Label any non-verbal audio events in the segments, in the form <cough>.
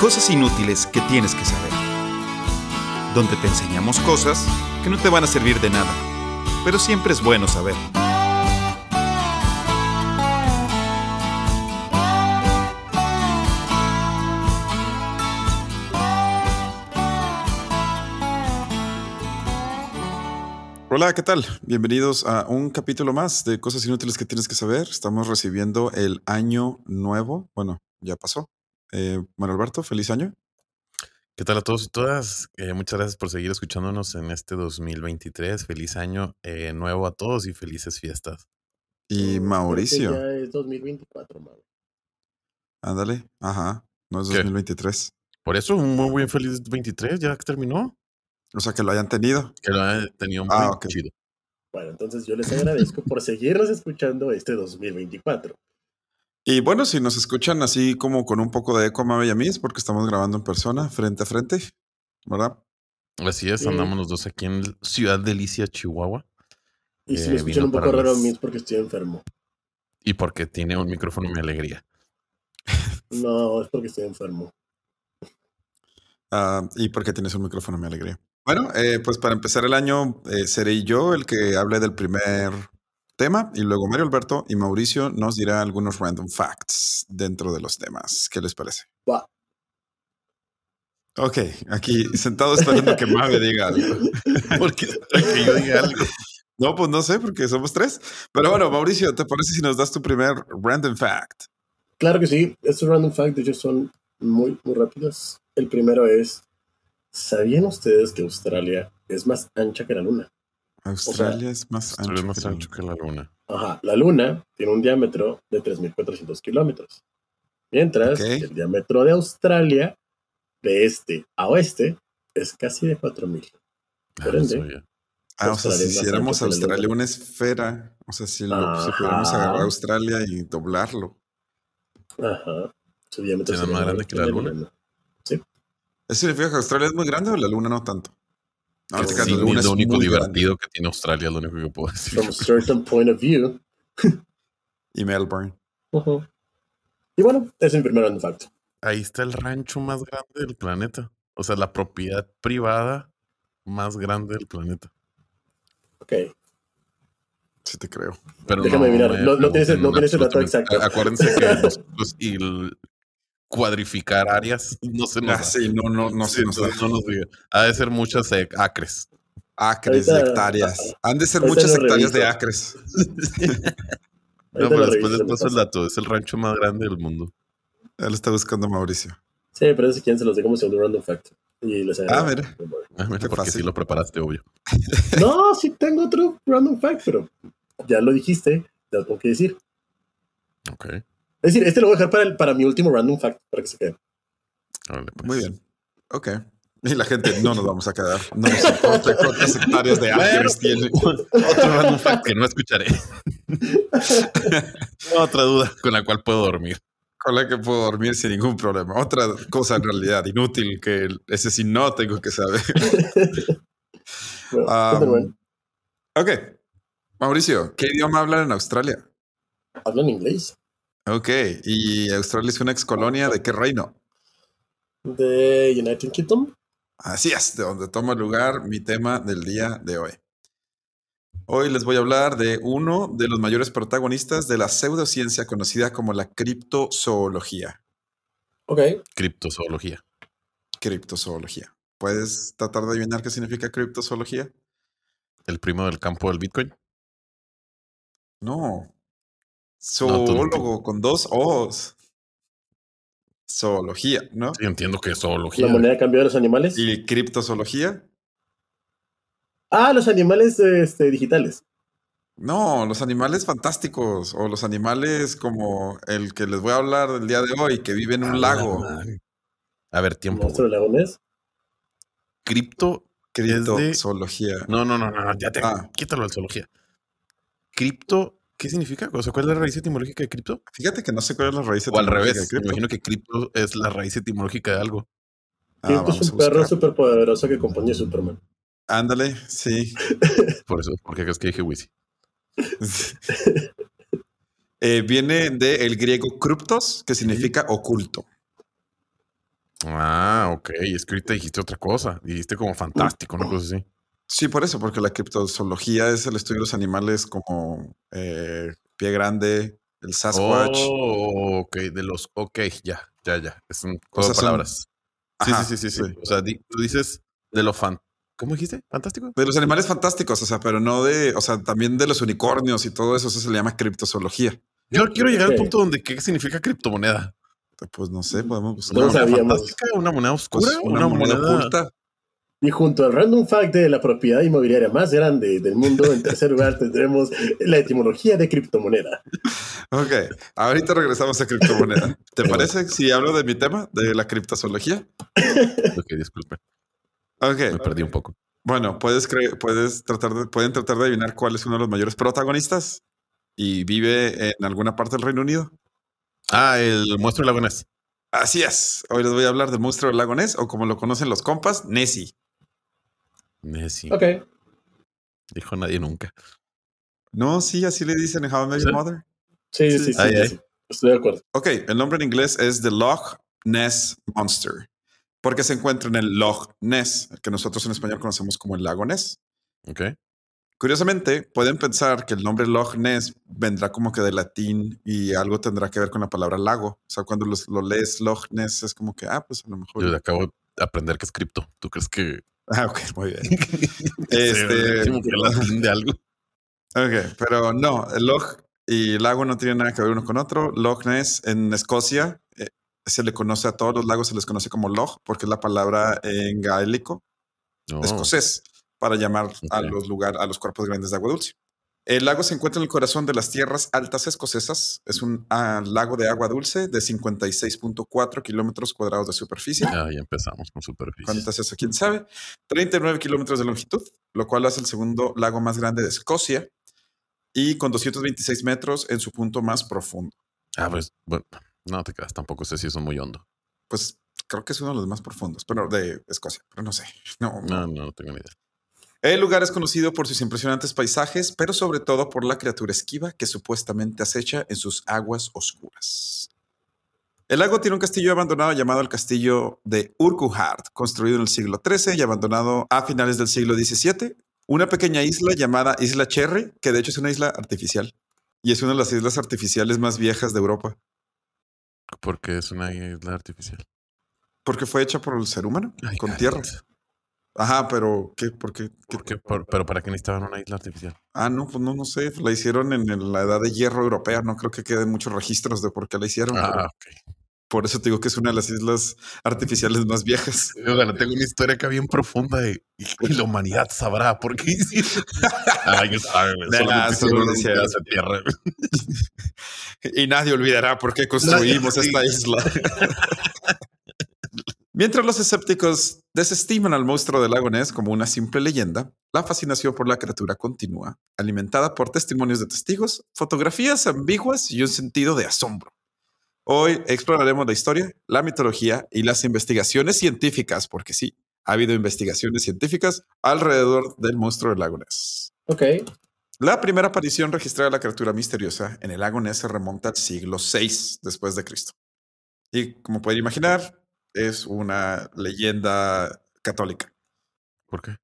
Cosas inútiles que tienes que saber. Donde te enseñamos cosas que no te van a servir de nada, pero siempre es bueno saber. Hola, ¿qué tal? Bienvenidos a un capítulo más de Cosas Inútiles que tienes que saber. Estamos recibiendo el año nuevo. Bueno, ya pasó. Eh, Manuel Alberto, feliz año. ¿Qué tal a todos y todas? Eh, muchas gracias por seguir escuchándonos en este 2023. Feliz año eh, nuevo a todos y felices fiestas. Y Mauricio. Ya es 2024, Mau. Ándale, ajá, no es ¿Qué? 2023. Por eso, un muy buen feliz 23, ya que terminó. O sea, que lo hayan tenido. Que lo haya tenido muy Ah, chido. Bueno, entonces yo les agradezco por seguirnos escuchando este 2024. Y bueno, si nos escuchan así como con un poco de eco a Mabe y a mí, es porque estamos grabando en persona, frente a frente, ¿verdad? Así es, andamos los dos aquí en Ciudad Delicia, Chihuahua. Y si Eh, me escuchan vino un poco raro a mí es porque estoy enfermo. Y porque tiene un micrófono mi alegría. No, es porque estoy enfermo. Ah, y porque tienes un micrófono, me alegría. Bueno, eh, pues para empezar el año, eh, seré yo el que hable del primer tema y luego Mario Alberto y Mauricio nos dirá algunos random facts dentro de los temas. ¿Qué les parece? Ok, aquí sentado esperando que Mabe diga algo. <laughs> Porque que yo diga algo. No, pues no sé, porque somos tres. Pero bueno, Mauricio, ¿te parece si nos das tu primer random fact? Claro que sí, estos random facts de hecho son muy, muy rápidos. El primero es, ¿sabían ustedes que Australia es más ancha que la Luna? Australia es más es ancho. más que la ancho que la luna. Ajá, la Luna tiene un diámetro de 3.400 kilómetros, mientras Ok. el diámetro de Australia, de este a oeste, es casi de 4.000. Ah, Por ende, sabía. Ah, o sea, Australia si es hiciéramos Australia una esfera, o sea, si, lo, si pudiéramos agarrar Australia y doblarlo. Ajá. Su diámetro ¿Será sería más grande que la Luna? ¿Eso significa que Australia es muy grande o la Luna no tanto? No, este caso, sí, es lo único divertido que tiene Australia, es lo único que puedo decir. From a certain point of view. grande. Y Melbourne. Ujú. Y bueno, es mi primer fact. Ahí está el rancho más grande del planeta. O sea, la propiedad privada más grande del planeta. Ok. Sí te creo. Pero Déjame mirar, me no- no tienes el- no tienes el dato exacto. Acuérdense que nosotros y el cuadrificar áreas no se nos Ah, da. sí, no, no, no Sí, se nos da. no nos diga. Ha de ser muchas acres. Acres, Ahorita- hectáreas. Han de ser muchas hectáreas de acres. <laughs> No, pero después reviso les paso el dato. Es el rancho más grande del mundo. Él está buscando Mauricio. Sí, pero si quieren se los dejo como segundo random fact. Y les Ah, mira. Ah, mira, porque fácil. sí lo preparaste, obvio. <laughs> No, sí tengo otro random fact, pero ya lo dijiste, te lo tengo que decir. Ok. Es decir, este lo voy a dejar para, el- para mi último random fact, para que se quede. pues. Muy bien. Ok. Y la gente no nos vamos a quedar. No nos importa cuántas hectáreas de acres tiene. Otro random fact que no escucharé. <laughs> Otra duda con la cual puedo dormir. Con la que puedo dormir sin ningún problema. Otra cosa en realidad inútil que ese sí no tengo que saber. <laughs> Bueno, Um, continúen. ok. Mauricio, ¿qué idioma hablan en Australia? ¿Hablan inglés? Ok. ¿Y Australia es una ex colonia de qué reino? ¿De United Kingdom? Así es, de donde toma lugar mi tema del día de hoy. Hoy les voy a hablar de uno de los mayores protagonistas de la pseudociencia conocida como la criptozoología. Ok. Criptozoología. Criptozoología. ¿Puedes tratar de adivinar qué significa criptozoología? El primo del campo del Bitcoin. No. No Zoólogo con dos O's. Zoología, ¿no? Sí, entiendo que es zoología. ¿La moneda de cambio de los animales? ¿Y criptozoología? Ah, los animales este, digitales. No, los animales fantásticos o los animales como el que les voy a hablar el día de hoy, que vive en un lago. A ver, tiempo. ¿Monstruo de lagones? Cripto. De- Criptozoología. No, no, no, no, ya te. Ah. Quítalo de zoología. Cripto. ¿Qué significa? O sea, ¿cuál es la raíz etimológica de cripto? Fíjate que no sé cuál es la raíz O al etimológica revés. de Me imagino que cripto es la raíz etimológica de algo. Ah, es a un perro súper poderoso que acompaña a Superman. Ándale, sí. <laughs> Por eso, porque crees que dije Wisi. <laughs> Eh, viene del griego kryptos, que significa oculto. Ah, ok. Es que ahorita dijiste otra cosa. Dijiste como fantástico, una cosa así. Sí, por eso, porque la criptozoología es el estudio de los animales como eh, pie grande, el Sasquatch. Oh, ok, de los. Ok, ya, ya, ya. Es un O juego sea, de palabras. Sí, Ajá, sí, sí, sí, sí. sí. O sea, di- tú dices de lo fan. ¿Cómo dijiste? ¿Fantástico? De los animales fantásticos, o sea, pero no de, o sea, también de los unicornios y todo eso, eso se le llama criptozoología. Yo quiero llegar al punto donde qué significa criptomoneda. Pues no sé, podemos buscar No ¿Una fantástica? ¿Una moneda oscura? pues, una, moneda, oculta. Y junto al random fact de la propiedad inmobiliaria más grande del mundo, en tercer lugar tendremos la etimología de criptomoneda. Ok, ahorita regresamos a criptomoneda. ¿Te parece si hablo de mi tema, de la criptozoología? <laughs> Ok, disculpe. Ok, Me perdí un poco. bueno, puedes puedes tratar de, pueden tratar de adivinar cuál es uno de los mayores protagonistas y vive en alguna parte del Reino Unido. Ah, el monstruo del lago Ness. Así es. Hoy les voy a hablar del monstruo del lago Ness, o como lo conocen los compas, Nessie. Nessie. Ok. Dijo nadie nunca. No, sí, así le dicen en How I Met. Mother. Sí, sí, Sí. sí, Ay. Estoy de acuerdo. Ok, el nombre en inglés es The Loch Ness Monster, porque se encuentra en el Loch Ness, que nosotros en español conocemos como el lago Ness. Ok. Curiosamente, pueden pensar que el nombre Loch Ness vendrá como que de latín y algo tendrá que ver con la palabra lago. O sea, cuando los- lo lees Loch Ness es como que, ah, pues a lo mejor. Yo acabo de aprender que es cripto. ¿Tú crees que Ah, ok, muy bien. <laughs> este, de algo? Ok, pero no, el Loch y lago no tienen nada que ver uno con otro. Loch Ness en Escocia eh, se le conoce a todos los lagos, se les conoce como Loch, porque es la palabra en gaélico No. escocés para llamar a los lugares, a los cuerpos grandes de agua dulce. El lago se encuentra en el corazón de las tierras altas escocesas. Es un ah, lago de agua dulce de 56.4 kilómetros cuadrados de superficie. Ah, ya empezamos con superficie. ¿Cuánto es eso? ¿Quién sabe? 39 kilómetros de longitud, lo cual hace el segundo lago más grande de Escocia y con 226 metros en su punto más profundo. Ah, pues, bueno, no te quedas. Tampoco sé si es muy hondo. Pues creo que es uno de los más profundos, pero de Escocia, pero no sé. No, No, no, no tengo ni idea. El lugar es conocido por sus impresionantes paisajes, pero sobre todo por la criatura esquiva que supuestamente acecha en sus aguas oscuras. El lago tiene un castillo abandonado llamado el castillo de Urquhart, construido en el siglo XIII y abandonado a finales del siglo XVII. Una pequeña isla llamada Isla Cherry, que de hecho es una isla artificial y es una de las islas artificiales más viejas de Europa, Porque es una isla artificial. porque fue hecha por el ser humano Ay, con tierra. Ajá, pero ¿qué? ¿Por qué? ¿Qué- ¿Por qué? Por- pero ¿para qué necesitaban una isla artificial? Ah, no, pues no, no sé. La hicieron en, en la edad de hierro europea. No creo que queden muchos registros de por qué la hicieron. Ah, ok. por eso te digo que es una de las islas artificiales más viejas. Tengo una historia acá bien profunda y, y- la humanidad sabrá por qué hicieron. Ay, sabe, es pedazo de tierra. <laughs> Y nadie olvidará por qué <laughs> construimos esta isla. <laughs> Mientras los escépticos desestiman al monstruo del lago Ness como una simple leyenda, la fascinación por la criatura continúa, alimentada por testimonios de testigos, fotografías ambiguas y un sentido de asombro. Hoy exploraremos la historia, la mitología y las investigaciones científicas, porque sí, ha habido investigaciones científicas alrededor del monstruo del lago Ness. Ok. La primera aparición registrada de la criatura misteriosa en el lago Ness se remonta al siglo VI después de Cristo. Y como pueden imaginar, es una leyenda católica. ¿Por qué?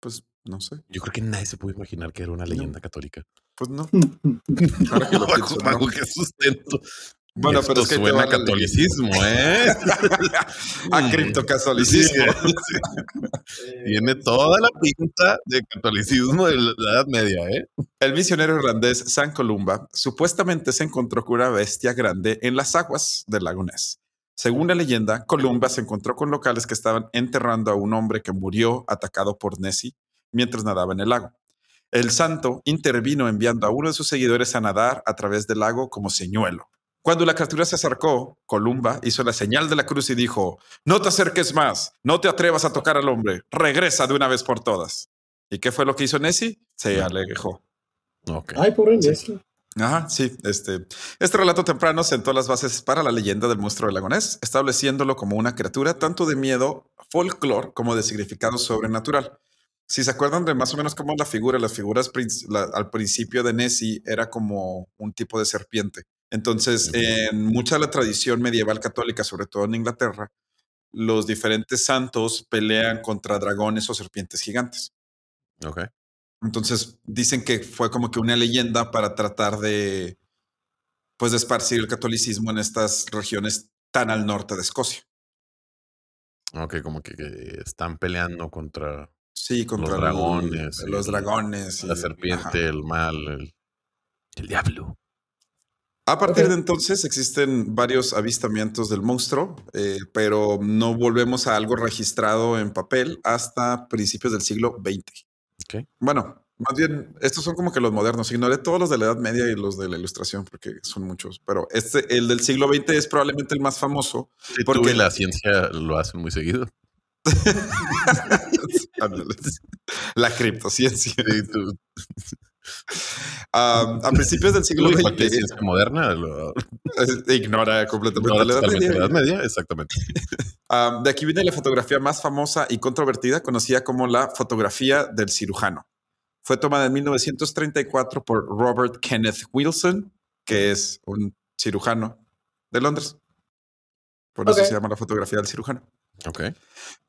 Pues no sé. Yo creo que nadie se puede imaginar que era una leyenda católica. Pues no. <laughs> Ahora que lo Bajo, pienso, ¿no? sustento. Bueno, Esto pero es que suena a catolicismo, <laughs> ¿eh? A Mm. criptocatolicismo. Sí. <laughs> Tiene toda la pinta de catolicismo de la Edad Media, ¿eh? El misionero irlandés San Columba supuestamente se encontró con una bestia grande en las aguas del lago Ness. Según la leyenda, Columba se encontró con locales que estaban enterrando a un hombre que murió atacado por Nessie mientras nadaba en el lago. El santo intervino enviando a uno de sus seguidores a nadar a través del lago como señuelo. Cuando la criatura se acercó, Columba hizo la señal de la cruz y dijo, no te acerques más, no te atrevas a tocar al hombre, regresa de una vez por todas. ¿Y qué fue lo que hizo Nessie? Se alejó. Ok. Ay, pobre Nessie. Ajá, sí. Este, este relato temprano sentó las bases para la leyenda del monstruo del lago Ness, estableciéndolo como una criatura tanto de miedo, folclore, como de significado sobrenatural. Si se acuerdan de más o menos cómo la figura, las figuras la- al principio de Nessie era como un tipo de serpiente. Entonces, en mucha de la tradición medieval católica, sobre todo en Inglaterra, los diferentes santos pelean contra dragones o serpientes gigantes. Ok. Entonces dicen que fue como que una leyenda para tratar de, pues, de esparcir el catolicismo en estas regiones tan al norte de Escocia. Ok, como que, que están peleando contra Sí, contra los el- dragones. los y dragones. La y- serpiente, ajá. el mal, el, el diablo. A partir de entonces existen varios avistamientos del monstruo, eh, pero no volvemos a algo registrado en papel hasta principios del siglo XX. Bueno, más bien, estos son como que los modernos. Ignoré todos los de la Edad Media y los de la Ilustración porque son muchos, pero este, el del siglo XX es probablemente el más famoso. Sí, Porque- tú y la ciencia lo hacen muy seguido. <laughs> La criptociencia. Sí, tú- Ah, a principios del siglo XX ciencia moderna lo, <laughs> ignora completamente ignora la Edad Media. la Edad Media, exactamente. <laughs> Ah, de aquí viene la fotografía más famosa y controvertida, conocida como la fotografía del cirujano. Fue tomada en 1934 por Robert Kenneth Wilson, que es un cirujano de Londres. Por eso Ok. se llama la fotografía del cirujano. Ok.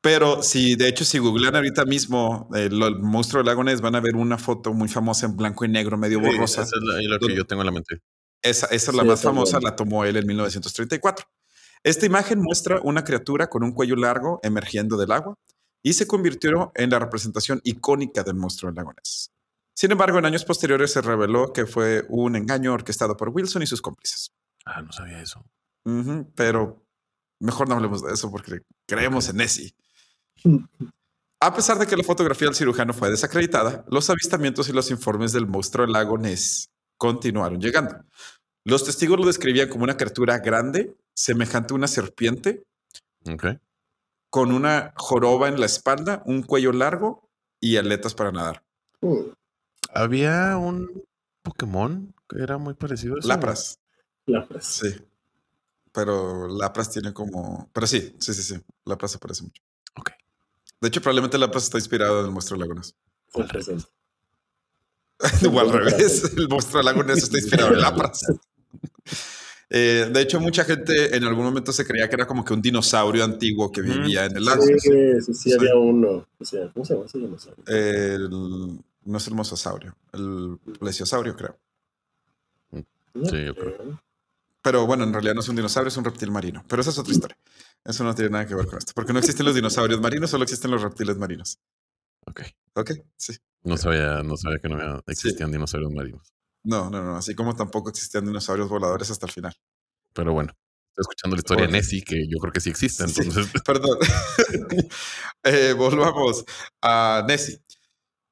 Pero si, de hecho, si googlean ahorita mismo eh, lo- el monstruo del lago Ness, van a ver una foto muy famosa en blanco y negro, medio Sí, borrosa. esa es la- lo que yo tengo en la mente. Esa, esa es la Sí, más famosa, la tomó él en 1934. Esta imagen muestra una criatura con un cuello largo emergiendo del agua y se convirtió en la representación icónica del monstruo del lago Ness. Sin embargo, en años posteriores se reveló que fue un engaño orquestado por Wilson y sus cómplices. Ah, no sabía eso. Pero mejor no hablemos de eso porque creemos en Nessie. A pesar de que la fotografía del cirujano fue desacreditada, los avistamientos y los informes del monstruo del lago Ness continuaron llegando. Los testigos lo describían como una criatura grande, semejante a una serpiente, con una joroba en la espalda, un cuello largo y aletas para nadar. Mm, Había un Pokémon que era muy parecido a eso. Lapras, Lapras. sí. Pero Lapras tiene como... Pero sí, sí, sí, sí. Lapras se parece mucho. Ok. De hecho, probablemente Lapras está inspirado en el monstruo del lago Ness. Al presente. o al revés, <laughs> el monstruo del lago Ness está inspirado en Lapras. <laughs> Eh, de hecho, mucha gente en algún momento se creía que era como que un dinosaurio antiguo que vivía en el lago. Sí, sí, sí, Sí. había uno. O sea, ¿cómo se llama ese dinosaurio? El- no es el mosasaurio, el plesiosaurio, creo. Sí, yo creo. Pero bueno, en realidad no es un dinosaurio, es un reptil marino. Pero esa es otra historia. Eso no tiene nada que ver con esto. Porque no existen los dinosaurios marinos, solo existen los reptiles marinos. Ok. ¿Ok? Sí. No sabía, no sabía que no había- existían dinosaurios marinos. No, no, no. Así como tampoco existían dinosaurios voladores hasta el final. Pero bueno, estoy escuchando la historia de. Nessie, que yo creo que sí existe. Sí. Entonces, <laughs> Perdón. <laughs> Eh, volvamos a Nessie.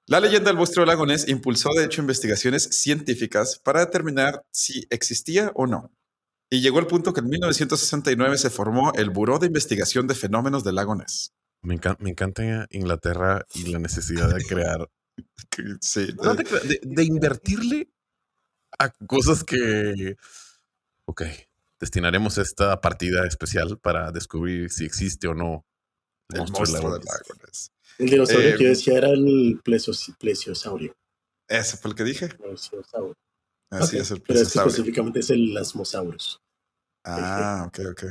La leyenda del monstruo del lago Ness impulsó, de hecho, investigaciones científicas para determinar si existía o no. Y llegó al punto que en 1969 se formó el Buró de Investigación de Fenómenos del lago Ness. me, encan- me encanta Inglaterra y la necesidad de crear, <laughs> Sí, eh, de, de- de invertirle a cosas que, ok, destinaremos esta partida especial para descubrir si existe o no el monstruo del monstruo lago del lago Ness. El dinosaurio Eh, que yo decía era el plesiosaurio. Ese fue el que dije. Plesiosaurio. Así Ok, es el Pero este específicamente es el asmosaurus. Ah, ok, ok.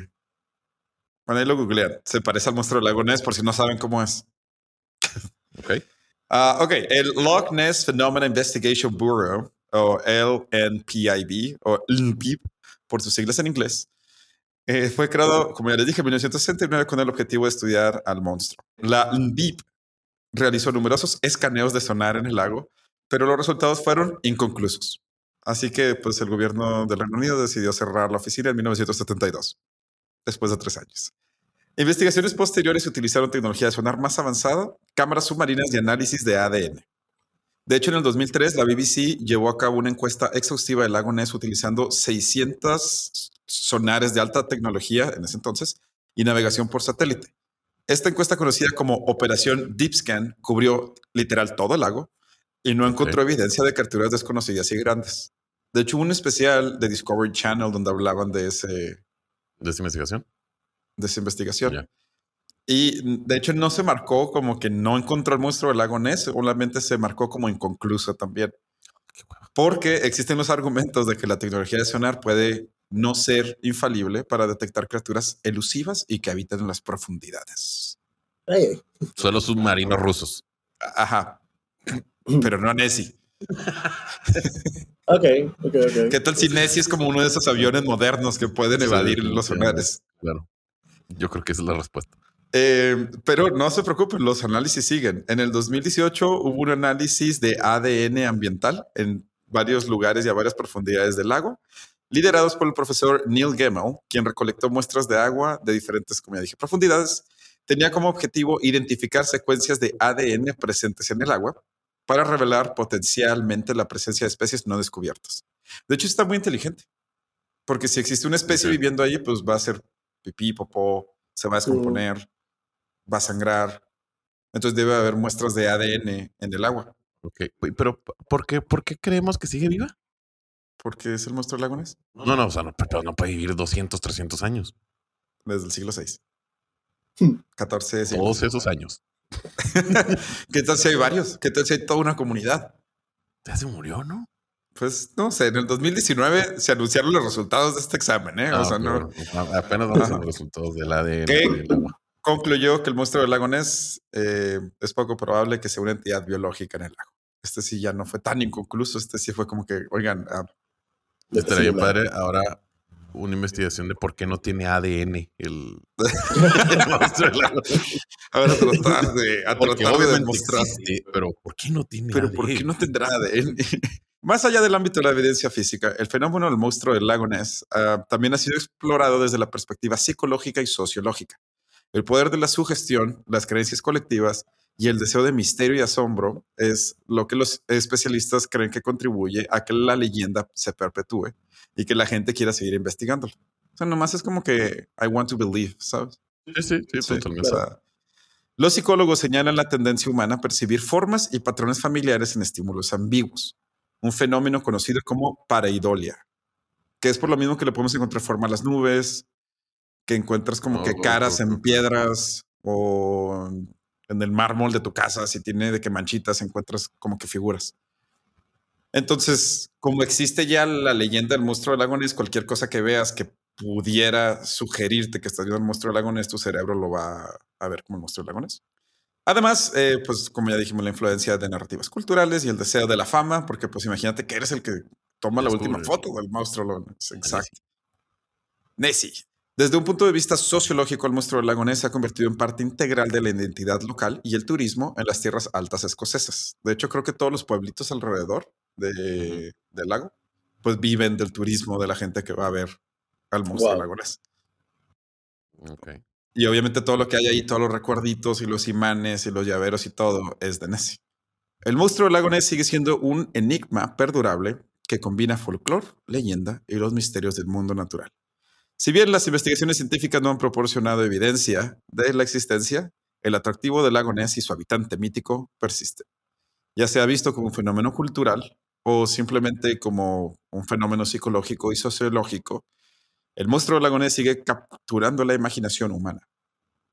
Bueno, ahí lo googlean. Se parece al monstruo del lago Ness por si no saben cómo es. <laughs> Ok, Ah, ok, el Loch Ness Phenomena Investigation Bureau, o LNPIB, o LNPIB, por sus siglas en inglés, eh, fue creado, como ya les dije, en 1969 con el objetivo de estudiar al monstruo. La LNPIB realizó numerosos escaneos de sonar en el lago, pero los resultados fueron inconclusos. Así que, pues, el gobierno del Reino Unido decidió cerrar la oficina en 1972, después de tres años. Investigaciones posteriores utilizaron tecnología de sonar más avanzada, cámaras submarinas y análisis de ADN. De hecho, en el 2003, la BBC llevó a cabo una encuesta exhaustiva del lago Ness utilizando 600 sonares de alta tecnología en ese entonces y navegación por satélite. Esta encuesta, conocida como Operación Deep Scan, cubrió literal todo el lago y no encontró evidencia de criaturas desconocidas y grandes. De hecho, hubo un especial de Discovery Channel donde hablaban de, ese, de esta investigación. de esa investigación. Ya. Y de hecho no se marcó como que no encontró el monstruo del lago Ness, solamente se marcó como inconcluso también. Porque existen los argumentos de que la tecnología de sonar puede no ser infalible para detectar criaturas elusivas y que habitan en las profundidades. Ay, Solo submarinos rusos. Ajá. Pero no Nessie. ok, ok, ok. ¿Qué tal si Nessie es como uno de esos aviones modernos que pueden Sí, evadir los sonares? Claro. Yo creo que esa es la respuesta. Eh, pero no se preocupen, los análisis siguen. En el 2018 hubo un análisis de ADN ambiental en varios lugares y a varias profundidades del lago, liderados por el profesor Neil Gemmel, quien recolectó muestras de agua de diferentes, como ya dije, profundidades. Tenía como objetivo identificar secuencias de ADN presentes en el agua para revelar potencialmente la presencia de especies no descubiertas. De hecho, está muy inteligente, porque si existe una especie viviendo ahí, pues va a ser pipí, popó, se va a descomponer, va a sangrar. Entonces debe haber muestras de ADN en el agua, Ok. Pero, ¿por qué, ¿por qué creemos que sigue viva? porque es el monstruo del lago Ness No, no, o sea, no, pero no puede vivir 200, 300 años. desde el siglo VI. Hmm. 14 siglos. Todos esos años. <laughs> ¿Qué tal si hay varios? ¿Qué tal si hay toda una comunidad? Ya se murió, ¿no? Pues no sé, en el 2019 se anunciaron los resultados de este examen, ¿eh? o Ah, sea, no. a- Apenas vamos a los resultados del ADN ¿Qué? del agua. Concluyó que el monstruo del lago Ness eh, es poco probable que sea una entidad biológica en el lago. Este sí ya no fue tan inconcluso, este sí fue como que, oigan, ah, Estaría Sí, padre ahora una investigación de por qué no tiene ADN el, <laughs> el monstruo del lago. a ver, a tratar de, a tratar de demostrar. existe, pero ¿por qué no tiene Pero ADN? ¿por qué no tendrá ADN? <laughs> Más allá del ámbito de la evidencia física, el fenómeno del monstruo del lago Ness ah, también ha sido explorado desde la perspectiva psicológica y sociológica. El poder de la sugestión, las creencias colectivas y el deseo de misterio y asombro es lo que los especialistas creen que contribuye a que la leyenda se perpetúe y que la gente quiera seguir investigándolo. O sea, nomás es como que I want to believe, ¿sabes? Sí, sí, sí, Sí, totalmente. o sea, los psicólogos señalan la tendencia humana a percibir formas y patrones familiares en estímulos ambiguos, un fenómeno conocido como pareidolia, que es por lo mismo que le podemos encontrar forma a las nubes, que encuentras como Oh, que caras oh, en oh. piedras o en el mármol de tu casa, si tiene de que manchitas, encuentras como que figuras. Entonces, como existe ya la leyenda del monstruo del lago Ness, cualquier cosa que veas que pudiera sugerirte que estás viendo el monstruo del lago Ness, tu cerebro lo va a ver como el monstruo del lago Ness. Además, eh, pues como ya dijimos, la influencia de narrativas culturales y el deseo de la fama, porque pues imagínate que eres el que toma la última foto del monstruo. Exacto. Nessie. Desde un punto de vista sociológico, el monstruo del lago Ness se ha convertido en parte integral de la identidad local y el turismo en las tierras altas escocesas. De hecho, creo que todos los pueblitos alrededor de- del lago, pues viven del turismo de la gente que va a ver al monstruo del Wow. lago Ness. Ok. Y obviamente todo lo que hay ahí, todos los recuerditos y los imanes y los llaveros y todo es de Nessie. El monstruo del lago Ness sigue siendo un enigma perdurable que combina folclore, leyenda y los misterios del mundo natural. Si bien las investigaciones científicas no han proporcionado evidencia de la existencia, el atractivo del lago Ness y su habitante mítico persiste. Ya sea visto como un fenómeno cultural o simplemente como un fenómeno psicológico y sociológico, el monstruo del lago Ness sigue capturando la imaginación humana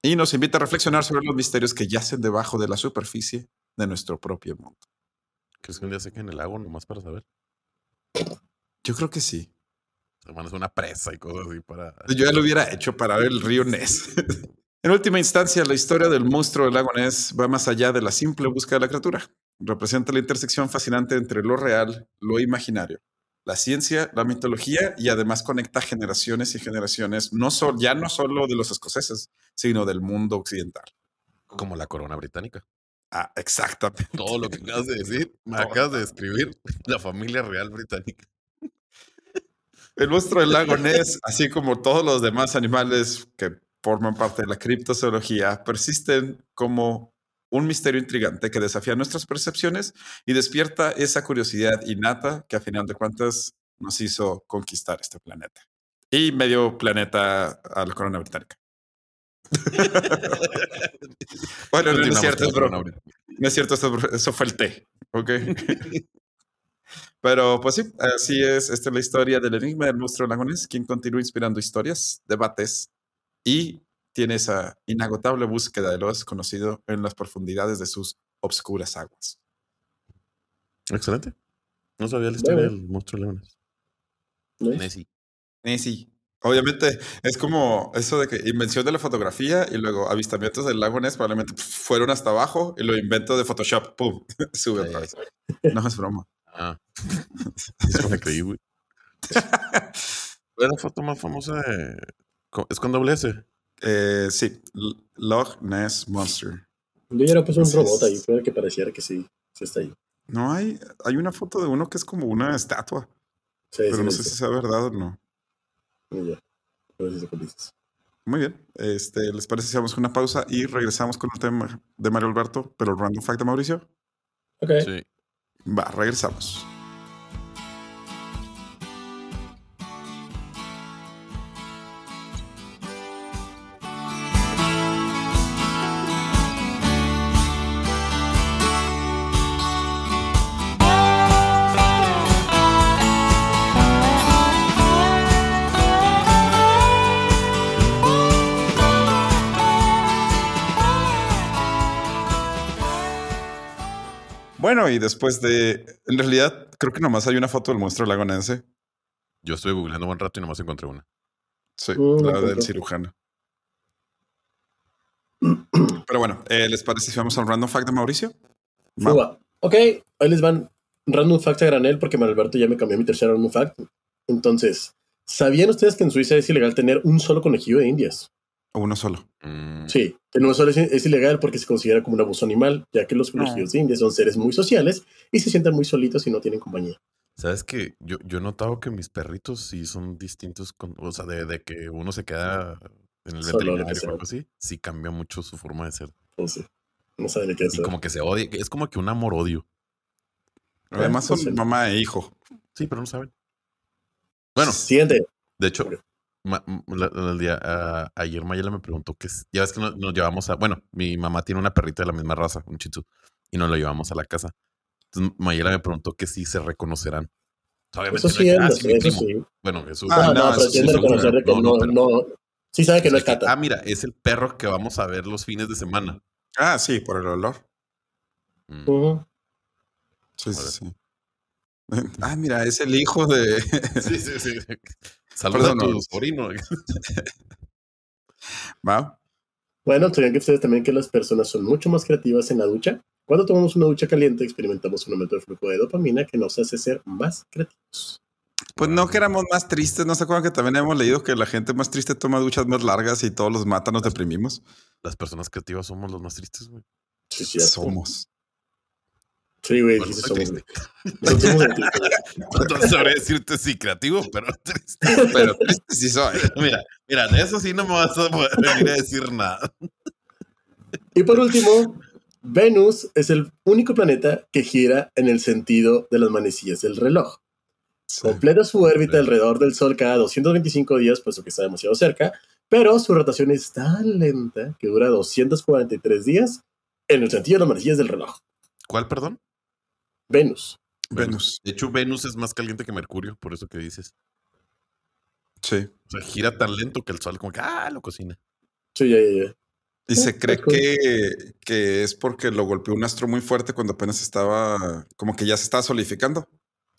y nos invita a reflexionar sobre los misterios que yacen debajo de la superficie de nuestro propio mundo. ¿Crees que un día se en el lago nomás para saber? Yo creo que sí. Hermanos, una presa y cosas así para. Yo ya lo hubiera hecho para ver el río Ness. <laughs> en última instancia, la historia del monstruo del lago Ness va más allá de la simple búsqueda de la criatura. Representa la intersección fascinante entre lo real, lo imaginario, la ciencia, la mitología y además conecta generaciones y generaciones, no ya no solo de los escoceses, sino del mundo occidental. Como la corona británica. Ah, exactamente. Todo lo que acabas de decir, <laughs> me acabas de describir <laughs> la familia real británica. El monstruo del lago Ness, así como todos los demás animales que forman parte de la criptozoología, persisten como un misterio intrigante que desafía nuestras percepciones y despierta esa curiosidad innata que a final de cuentas nos hizo conquistar este planeta. Y medio planeta a la corona británica. <laughs> bueno, no, es cierto. No es cierto, eso fue el té, ¿ok? <laughs> Pero pues sí, así es. Esta es la historia del enigma del monstruo lagones, quien continúa inspirando historias, debates y tiene esa inagotable búsqueda de lo desconocido en las profundidades de sus obscuras aguas. Excelente. No sabía la historia del monstruo. Nice. Nessie. Sí. Obviamente es como eso de que invención de la fotografía y luego avistamientos del lago Ness probablemente fueron hasta abajo y lo invento de Photoshop. ¡Pum! <laughs> Sube otra vez. No es broma. Ah. <laughs> Eso me creí, güey. ¿Cuál es la foto más famosa de... Es con doble S. Eh, sí, L- Loch Ness Monster. Yo ya era pues un robot ahí, para que pareciera que sí, sí está ahí. No hay, hay una foto de uno que es como una estatua, Sí, pero sí, no sé sí. si sea verdad o no. Ya. Pero dices. Muy bien. Este, ¿Les parece si hacemos una pausa y regresamos con el tema de Mario Alberto, pero el random fact de Mauricio? Ok. Sí. Va, regresamos. Bueno, y después de. En realidad, creo que nomás hay una foto del monstruo lagonense. Yo estuve googleando un buen rato y nomás encontré una. Sí, Mm, la del cirujano. Pero bueno, eh, ¿les parece si vamos al random fact de Mauricio? Fuga. Ok, ahí les van random facts a granel porque Manuel Alberto ya me cambió mi tercer random fact. Entonces, ¿sabían ustedes que en Suiza es ilegal tener un solo conejillo de indias? Uno solo. Mm, Sí, tener uno solo es, es ilegal porque se considera como un abuso animal, ya que los conejillos de indias son seres muy sociales y se sienten muy solitos y no tienen compañía. ¿Sabes que yo, yo he notado que mis perritos sí son distintos, con, o sea, de, de que uno se queda en el Solo, veterinario o algo así, sí cambia mucho su forma de ser. Entonces, no saben de qué Y hacer. como que se odia, es como que un amor-odio. Además pues son sí. mamá e hijo. Sí, pero no saben. Bueno, Siguiente. de hecho. Ma- la- la- ah, ayer Mayela me preguntó que, ya ves que nos, nos llevamos a, bueno, mi mamá tiene una perrita de la misma raza, un chitsu, y nos lo llevamos a la casa. Entonces Mayela me preguntó que si se reconocerán. Obviamente Eso no sí, es que, ah, entiendo, sí, eso sí. Bueno, Jesús. Ah, no, no, pero eso sí, reconocer de que no, no, no, pero- no. Sí sabe que no es que, cata. ah, mira, es el perro que vamos a ver los fines de semana. Ah, sí, por el olor. Mm. Sí, sí, sí. <laughs> Ah, mira, es el hijo de. <laughs> Sí, sí, sí. Saluda a tu no. sobrino. <laughs> Va. Bueno, sabían que ustedes también que las personas son mucho más creativas en la ducha. Cuando tomamos una ducha caliente, experimentamos un aumento de flujo de dopamina que nos hace ser más creativos. Pues no que éramos más tristes. ¿No se acuerdan que también hemos leído que la gente más triste toma duchas más largas y todos los matan, nos deprimimos? Las personas creativas somos los más tristes, güey. Sí, sí, es como- Somos. Sí, güey, Bueno, sí, soy triste. <laughs> No sabré decirte si creativo, pero triste. Pero triste sí soy. Mira, mira, de eso sí no me vas a poder venir a decir nada. Y por último, Venus es el único planeta que gira en el sentido de las manecillas del reloj. Sí. Completa su órbita alrededor del Sol cada 225 días, puesto que está demasiado cerca, pero su rotación es tan lenta que dura 243 días en el sentido de las manecillas del reloj. ¿Cuál, perdón? Venus. Venus. De hecho, Venus es más caliente que Mercurio, por eso que dices. Sí. O sea, gira tan lento que el sol como que, ah, lo cocina. Sí, ya, ya, ya. Y se está cree que, que es porque lo golpeó un astro muy fuerte cuando apenas estaba, como que ya se estaba solidificando.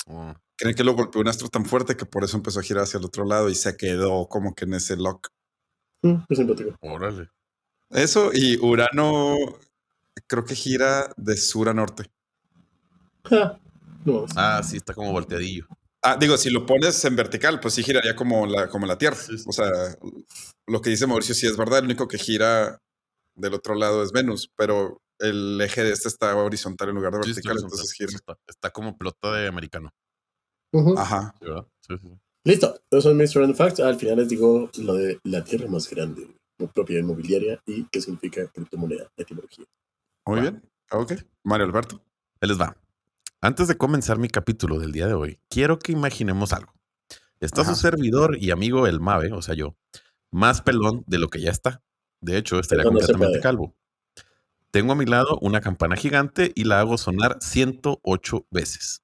Oh, Creen que lo golpeó un astro tan fuerte que por eso empezó a girar hacia el otro lado y se quedó como que en ese lock. Mm, qué simpático. órale. Eso y Urano creo que gira de sur a norte. Ja, no mames. Ah, sí, está como volteadillo. Ah, digo, si lo pones en vertical, pues sí giraría como la, como la Tierra. Sí, sí. O sea, lo que dice Mauricio sí es verdad. El único que gira del otro lado es Venus, pero el eje de este está horizontal en lugar de Sí, está vertical, horizontal. entonces gira. Está, está como pelota de americano. Ajá. Sí, ¿verdad? Sí, sí. Listo, esos son mis random facts. Al final les digo lo de la tierra más grande, propiedad inmobiliaria y qué significa criptomoneda, etimología. Muy Va. bien. Ok. Mario Alberto. Ahí les va. Antes de comenzar mi capítulo del día de hoy, quiero que imaginemos algo. Está Ajá. su servidor y amigo el Mave, o sea yo, más pelón de lo que ya está. De hecho, estaría no completamente calvo. Tengo a mi lado una campana gigante y la hago sonar 108 veces.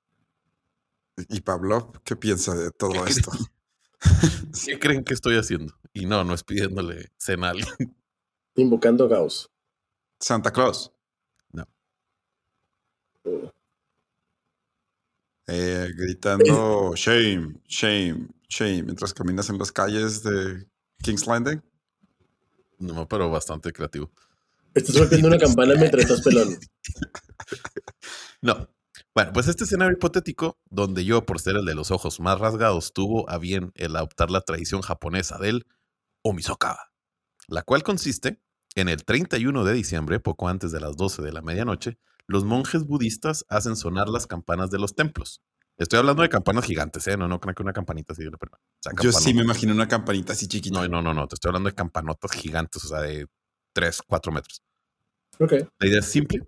Y Pablo, ¿qué piensa de todo ¿Qué esto? ¿Qué creen que estoy haciendo? Y no, no es pidiéndole cena a alguien. Invocando a Gauss. Santa Claus. Oh, Eh, gritando shame, shame, Sí, mientras caminas en las calles de King's Landing. No, pero bastante creativo. Estás golpeando una campana mientras estás pelando. <laughs> No. Bueno, pues este escenario hipotético, donde yo, por ser el de los ojos más rasgados, tuvo a bien el adoptar la tradición japonesa del Omisoka, la cual consiste en el 31 de diciembre, poco antes de las 12 de la medianoche, los monjes budistas hacen sonar las campanas de los templos. Estoy hablando de campanas gigantes, ¿eh? No, no creo que una campanita así. Pero, o sea, Yo sí me imagino una campanita así chiquita. No, no, no, no. Te estoy hablando de campanotas gigantes, o sea, de 3, 4 metros. Ok. La idea es simple.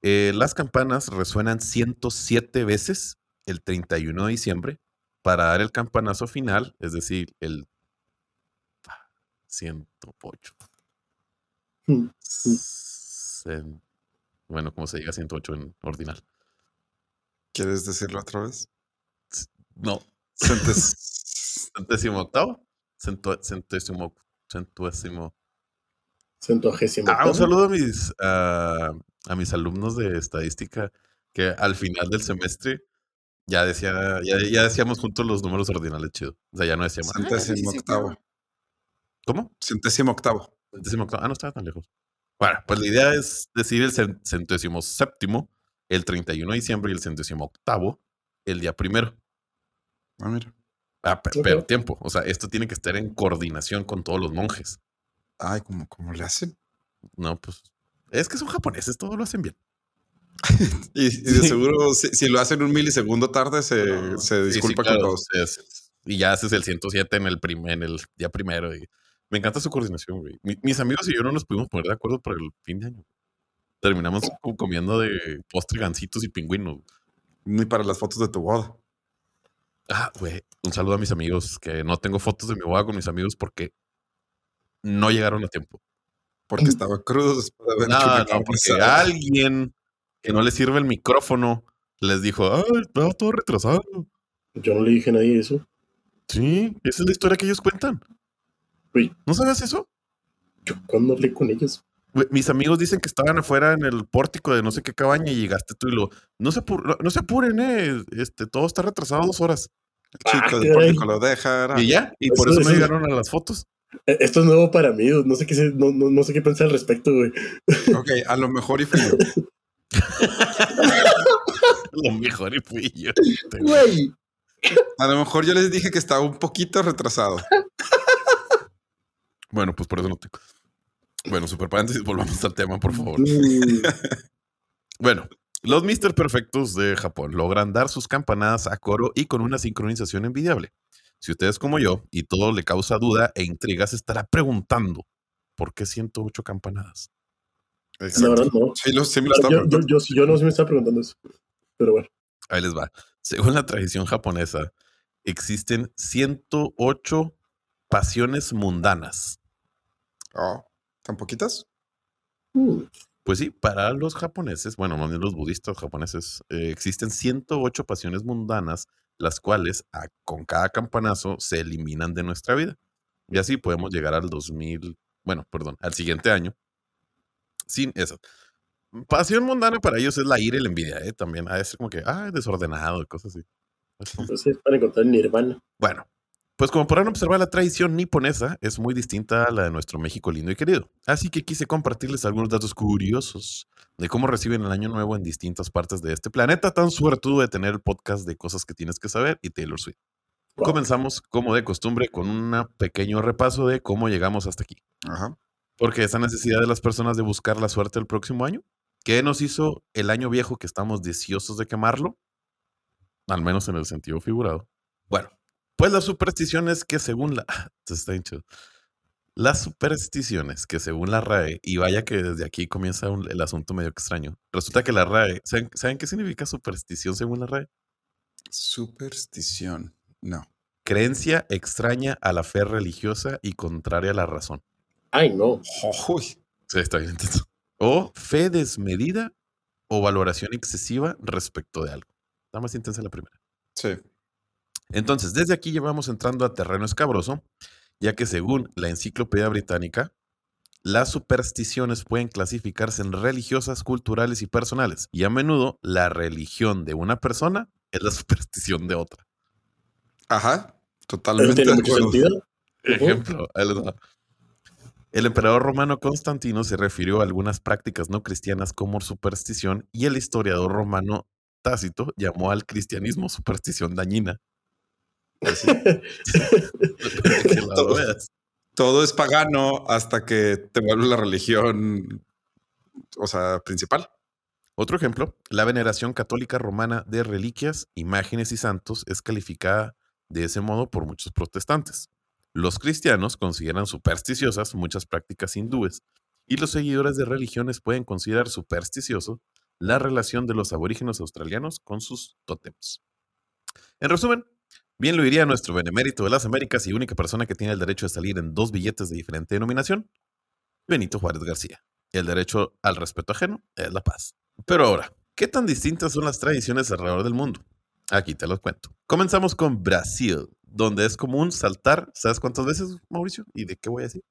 Eh, las campanas resuenan 107 veces el 31 de diciembre para dar el campanazo final, es decir, el 108. Mm, Cen- Bueno, ¿cómo se diga 108 en ordinal? ¿Quieres decirlo otra vez? No, Centes- <laughs> centésimo octavo. Centésimo, centésimo. Centuagésimo. Ah, un saludo a mis, a, a mis alumnos de estadística que al final del semestre ya decía, ya, ya decíamos juntos los números ordinales chido. O sea, ya no decíamos. "Ah, Centésimo octavo. ¿Cómo? Centésimo octavo. Centésimo octavo. Ah, no estaba tan lejos. Bueno, pues la idea es decir el cen- centésimo séptimo, el 31 de diciembre y el centésimo octavo, el día primero. Ah, mira. Ah, pero tiempo. O sea, esto tiene que estar en coordinación con todos los monjes. Ay, ¿cómo, cómo le hacen? No, pues. Es que son japoneses, todo lo hacen bien. <laughs> Y, y de Sí. seguro, si, si lo hacen un milisegundo tarde, se, se Sí, sí, disculpa claro, con todos. es- y ya haces el 107 en el, prim- en el día primero. Y me encanta su coordinación, güey. Mi- mis amigos y yo no nos pudimos poner de acuerdo para el fin de año. Terminamos comiendo de postre gancitos y pingüinos. Ni para las fotos de tu boda. Ah, güey. Un saludo a mis amigos, que no tengo fotos de mi boda con mis amigos porque no llegaron a tiempo. Porque estaba crudo después de haber No, no, porque alguien que no le sirve el micrófono les dijo, ay, estaba todo retrasado. Yo no le dije a nadie eso. Sí, esa es la historia que ellos cuentan. ¿No sabes eso? Yo cuando hablé con ellos. Güey, Mis amigos dicen que estaban afuera en el pórtico de no sé qué cabaña y llegaste tú y lo, no se, apur- no, no se apuren, eh, este, todo está retrasado dos horas. El chico Ah, del caray. pórtico lo deja. Y ya, y Eso- por eso eso- llegaron a las fotos. Eh, Esto es nuevo para mí. No sé qué, no, no, no sé qué pensar al respecto, güey. Ok, a lo mejor y fui yo. <laughs> Lo mejor y fui yo. Güey. A lo mejor yo les dije que estaba un poquito retrasado. Bueno, pues por eso no tengo. <laughs> Bueno, super paréntesis, volvamos al tema, por favor. <laughs> Bueno, los Mister Perfectos de Japón logran dar sus campanadas a coro y con una sincronización envidiable. Si usted es como yo y todo le causa duda e intriga, se estará preguntando ¿por qué 108 campanadas? La verdad, no. Sí, lo, sí me lo Claro, estaba yo, yo, yo no sí me estaba preguntando eso. Pero bueno. Ahí les va. Según la tradición japonesa, existen 108 pasiones mundanas. Oh, ¿Tan poquitas? Mm, Pues sí, para los japoneses, bueno, más bien los budistas japoneses, eh, existen 108 pasiones mundanas, las cuales a- con cada campanazo se eliminan de nuestra vida. Y así podemos llegar al 2000, bueno, perdón, al siguiente año, sin eso. Pasión mundana para ellos es la ira y la envidia, ¿eh? También de ser como que, ah, desordenado y cosas así. Entonces, para encontrar Nirvana. bueno, pues como podrán observar, la tradición niponesa es muy distinta a la de nuestro México lindo y querido. Así que quise compartirles algunos datos curiosos de cómo reciben el año nuevo en distintas partes de este planeta tan suertudo de tener el podcast de cosas que tienes que saber y Taylor Swift. Comenzamos, como de costumbre, con un pequeño repaso de cómo llegamos hasta aquí. Ajá. Porque esa necesidad de las personas de buscar la suerte el próximo año, ¿qué nos hizo el año viejo que estamos deseosos de quemarlo? Al menos en el sentido figurado. Bueno, pues las supersticiones que según la... <laughs> Esto está bien chido. Las supersticiones que según la RAE, y vaya que desde aquí comienza un- el asunto medio extraño. Resulta que la RAE, ¿saben, saben qué significa superstición según la RAE? Superstición. No. Creencia extraña a la fe religiosa y contraria a la razón. Ay, no. Uy. Sí, está bien intenso. O fe desmedida o valoración excesiva respecto de algo. Está más intensa la primera. Sí. Entonces, desde aquí llevamos entrando a terreno escabroso, ya que según la enciclopedia británica, las supersticiones pueden clasificarse en religiosas, culturales y personales. Y a menudo la religión de una persona es la <laughs> superstición de otra. Ajá. Totalmente tiene de mucho acuerdo. sentido. Ejemplo. El emperador romano Constantino se refirió a algunas prácticas no cristianas como superstición y el historiador romano Tácito llamó al cristianismo superstición dañina. Así, <laughs> <laughs> Todo. veas. Todo es pagano hasta que te vuelve la religión, o sea, principal. Otro ejemplo, la veneración católica romana de reliquias, imágenes y santos es calificada de ese modo por muchos protestantes. Los cristianos consideran supersticiosas muchas prácticas hindúes y los seguidores de religiones pueden considerar supersticioso la relación de los aborígenes australianos con sus tótems. En resumen, bien lo diría nuestro benemérito de las Américas y única persona que tiene el derecho de salir en dos billetes de diferente denominación, Benito Juárez García. El derecho al respeto ajeno es la paz. Pero ahora, ¿qué tan distintas son las tradiciones alrededor del mundo? Aquí te los cuento. Comenzamos con Brasil, donde es común saltar, ¿sabes cuántas veces, Mauricio? ¿Y de qué voy a decir?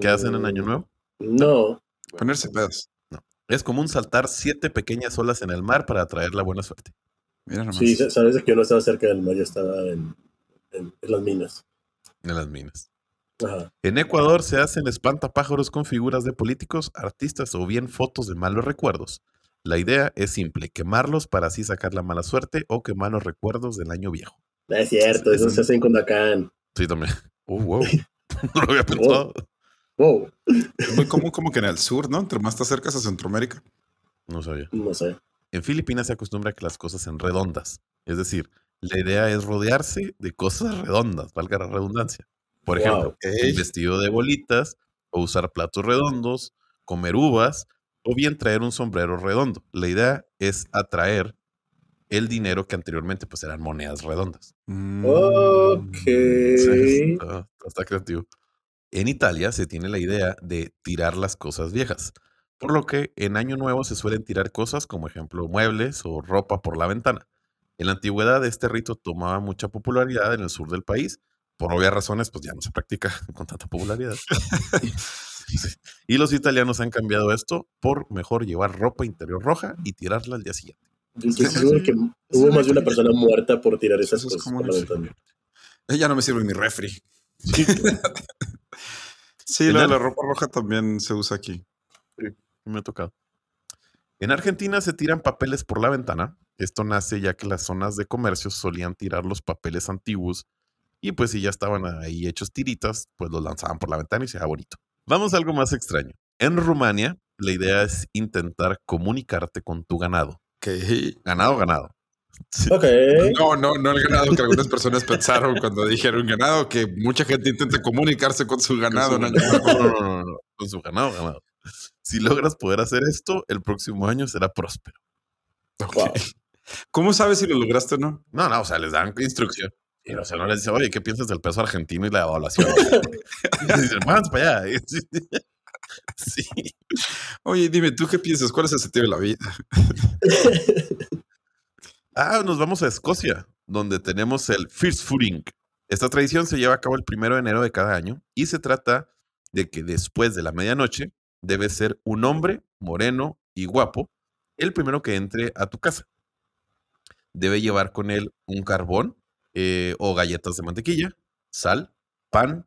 ¿Qué hacen en Año Nuevo? Mm, No. Ponerse pedos. Es común saltar siete pequeñas olas en el mar para atraer la buena suerte. Mira nomás. Sí, sabes que yo no estaba cerca del mar, yo estaba en, en- en las minas. En las minas. Ajá. En Ecuador se hacen espantapájaros con figuras de políticos, artistas o bien fotos de malos recuerdos. La idea es simple, quemarlos para así sacar la mala suerte o quemar los recuerdos del año viejo. No es cierto, eso Eso- se hace en Condacán. Sí, también. <laughs> Oh, wow. <laughs> <laughs> no lo había pensado. Wow, Es muy común como que en el sur, ¿no? Entre más te acercas a Centroamérica. No sabía. no sé. En Filipinas se acostumbra a que las cosas sean redondas. Es decir, la idea es rodearse de cosas redondas, valga la redundancia. Por Wow. ejemplo, vestido de bolitas, o usar platos redondos, comer uvas, o bien traer un sombrero redondo. La idea es atraer el dinero que anteriormente pues eran monedas redondas. Ok. <laughs> Sí, está, está creativo. En Italia se tiene la idea de tirar las cosas viejas, por lo que en Año Nuevo se suelen tirar cosas como ejemplo muebles o ropa por la ventana. En la antigüedad este rito tomaba mucha popularidad en el sur del país, por obvias razones pues ya no se practica <laughs> con tanta popularidad. <laughs> y los italianos han cambiado esto por mejor llevar ropa interior roja y tirarla al día siguiente. Sí, sí. que Eso hubo más de una persona muerta por tirar esas Eso cosas por la ventana. Eh, Ya no me sirve mi refri. Sí, <laughs> Sí, la, la ropa roja también se usa aquí. Me ha tocado. En Argentina se tiran papeles por la ventana. Esto nace ya que las zonas de comercio solían tirar los papeles antiguos y pues si ya estaban ahí hechos tiritas, pues los lanzaban por la ventana y se veía bonito. Vamos a algo más extraño. En Rumania, la idea es intentar comunicarte con tu ganado. Ganado, ganado. Sí. ok. No, no, no el ganado que algunas personas pensaron cuando dijeron ganado, que mucha gente intenta comunicarse con su ganado. Con en su- Año Nuevo. no, no, no, no, con su ganado, ganado. Si logras poder hacer esto, el próximo año será próspero. Wow. ¿Cómo sabes si lo lograste o no? No, no, o sea, les dan instrucción. Y o sea, no les dice, oye, ¿qué piensas del peso argentino y la evaluación? <laughs> y dicen, vamos para allá. Sí. Oye, dime, ¿tú qué piensas? ¿Cuál es el sentido de la vida? <laughs> Ah, nos vamos a Escocia, donde tenemos el First Footing. Esta tradición se lleva a cabo el primero de enero de cada año y se trata de que después de la medianoche debe ser un hombre moreno y guapo el primero que entre a tu casa. Debe llevar con él un carbón eh, o galletas de mantequilla, sal, pan,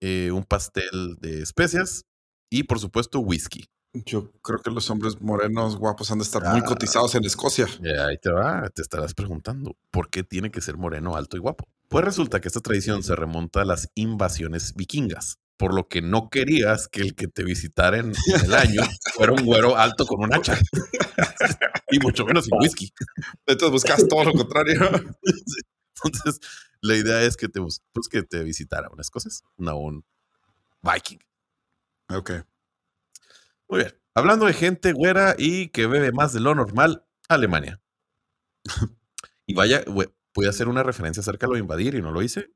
eh, un pastel de especias y por supuesto whisky. Yo creo que los hombres morenos guapos han de estar muy Ah. cotizados en Escocia. Y ahí te va, te estarás preguntando, ¿por qué tiene que ser moreno, alto y guapo? Pues resulta que esta tradición se remonta a las invasiones vikingas, por lo que no querías que el que te visitara en, en el año fuera un güero alto con un hacha. y mucho menos sin whisky. Entonces buscas todo lo contrario. <laughs> Entonces, la idea es que te, bus- pues, que te visitara un escocés, no un viking. ok. Muy bien. Hablando de gente güera y que bebe más de lo normal, Alemania. <laughs> y vaya, voy a hacer una referencia acerca de lo de invadir y no lo hice.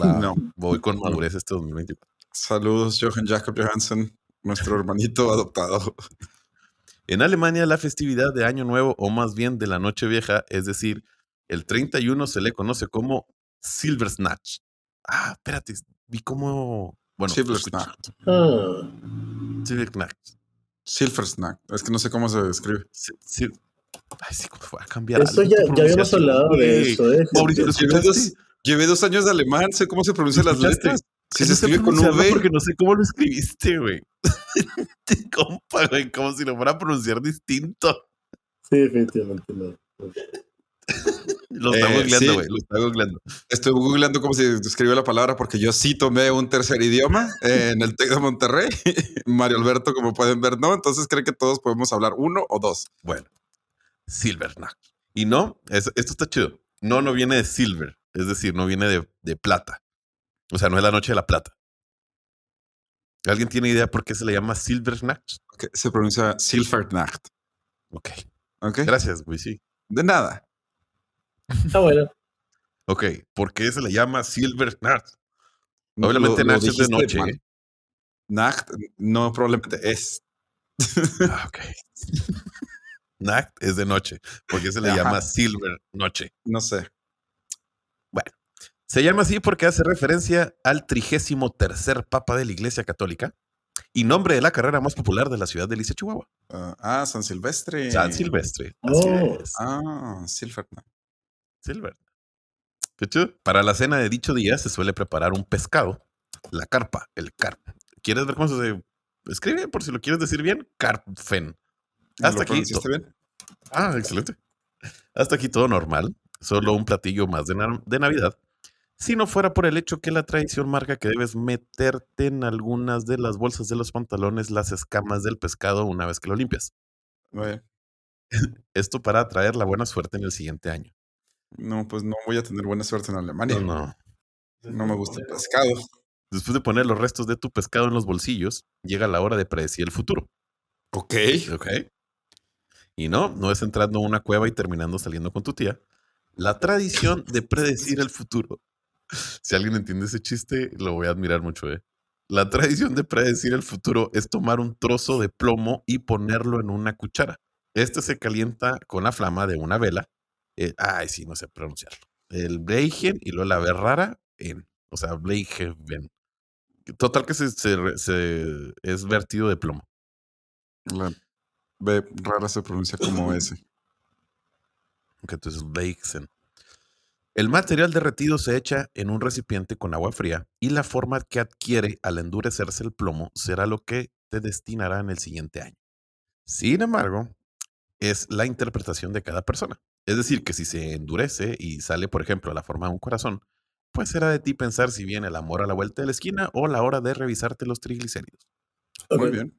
Va, No. Voy con madurez este 2024. Saludos, Johan Jacob Johansen, nuestro hermanito adoptado. En Alemania, la festividad de Año Nuevo, o más bien de la Noche Vieja, es decir, el 31 se le conoce como Silversnatch. Ah, espérate, vi cómo. Bueno, Silver escucha- Snack. Ah, Silversnatch. Silver Snack. Es que no sé cómo se escribe. Sil- sil- Ay, sí, ¿cómo fue a cambiar? eso ya, ya habíamos hablado de eso, ¿eh? Mauricio, ¿lo escuchaste? Llevé dos años de alemán, sé cómo se pronuncian las letras. Si se escribe con V, Porque no sé cómo lo escribiste, güey. <laughs> Compa, güey, como si lo fuera a pronunciar distinto. Sí, definitivamente no. Lo está Eh, googleando, sí. güey. Lo está googleando. estoy googleando cómo se escribe la palabra porque yo sí tomé un tercer idioma eh, en el TEC de Monterrey. <laughs> Mario Alberto, como pueden ver, no. Entonces cree que todos podemos hablar uno o dos. Bueno, Silvernacht. Y no, es- esto está chido. No, no viene de silver. Es decir, no viene de, de plata. O sea, no es la noche de la plata. ¿Alguien tiene idea por qué se le llama Silvernacht? Ok, Se pronuncia Silvernacht. Ok. Ok. Gracias, güey, sí. De nada. Está bueno. Ok, ¿por qué se le llama Silvernacht? Obviamente Nacht es de noche. ¿eh? Nacht, no, probablemente es. Ah, ok. <laughs> Nacht es de noche. ¿Por qué se le Ajá. llama Silver Noche? No sé. Se llama así porque hace referencia al trigésimo tercer papa de la Iglesia Católica y nombre de la carrera más popular de la ciudad de Lice, Chihuahua. Ah, ah, San Silvestre. San Silvestre. Así Oh. es. Ah, Silvernacht. Silver. Qué chido. Para la cena de dicho día se suele preparar un pescado, la carpa, el carp. ¿Quieres ver cómo se escribe? Por si lo quieres decir bien, carpfen. ¿Lo Hasta aquí. bien? Ah, excelente. Hasta aquí todo normal, solo un platillo más de, na- de Navidad. Si no fuera por el hecho que la tradición marca que debes meterte en algunas de las bolsas de los pantalones las escamas del pescado una vez que lo limpias. <laughs> Esto para atraer la buena suerte en el siguiente año. No, pues no voy a tener buena suerte en Alemania. No, No, no. me gusta el pescado. Después de poner los restos de tu pescado en los bolsillos, llega la hora de predecir el futuro. Ok. ¿Ok? Y no, no es entrando a una cueva y terminando saliendo con tu tía. La tradición de predecir el futuro. Si alguien entiende ese chiste, lo voy a admirar mucho, ¿eh? La tradición de predecir el futuro es tomar un trozo de plomo y ponerlo en una cuchara. Este se calienta con la flama de una vela. eh, ay, sí, no sé pronunciarlo. El Bleichen y luego la B rara en. O sea, Bleichen. Total que se, se- se- es vertido de plomo. La B rara se pronuncia como S. Ok, entonces Bleichen. El material derretido se echa en un recipiente con agua fría y la forma que adquiere al endurecerse el plomo será lo que te destinará en el siguiente año. Sin embargo, es la interpretación de cada persona. Es decir, que si se endurece y sale, por ejemplo, la forma de un corazón, pues será de ti pensar si viene el amor a la vuelta de la esquina o la hora de revisarte los triglicéridos. Muy bien.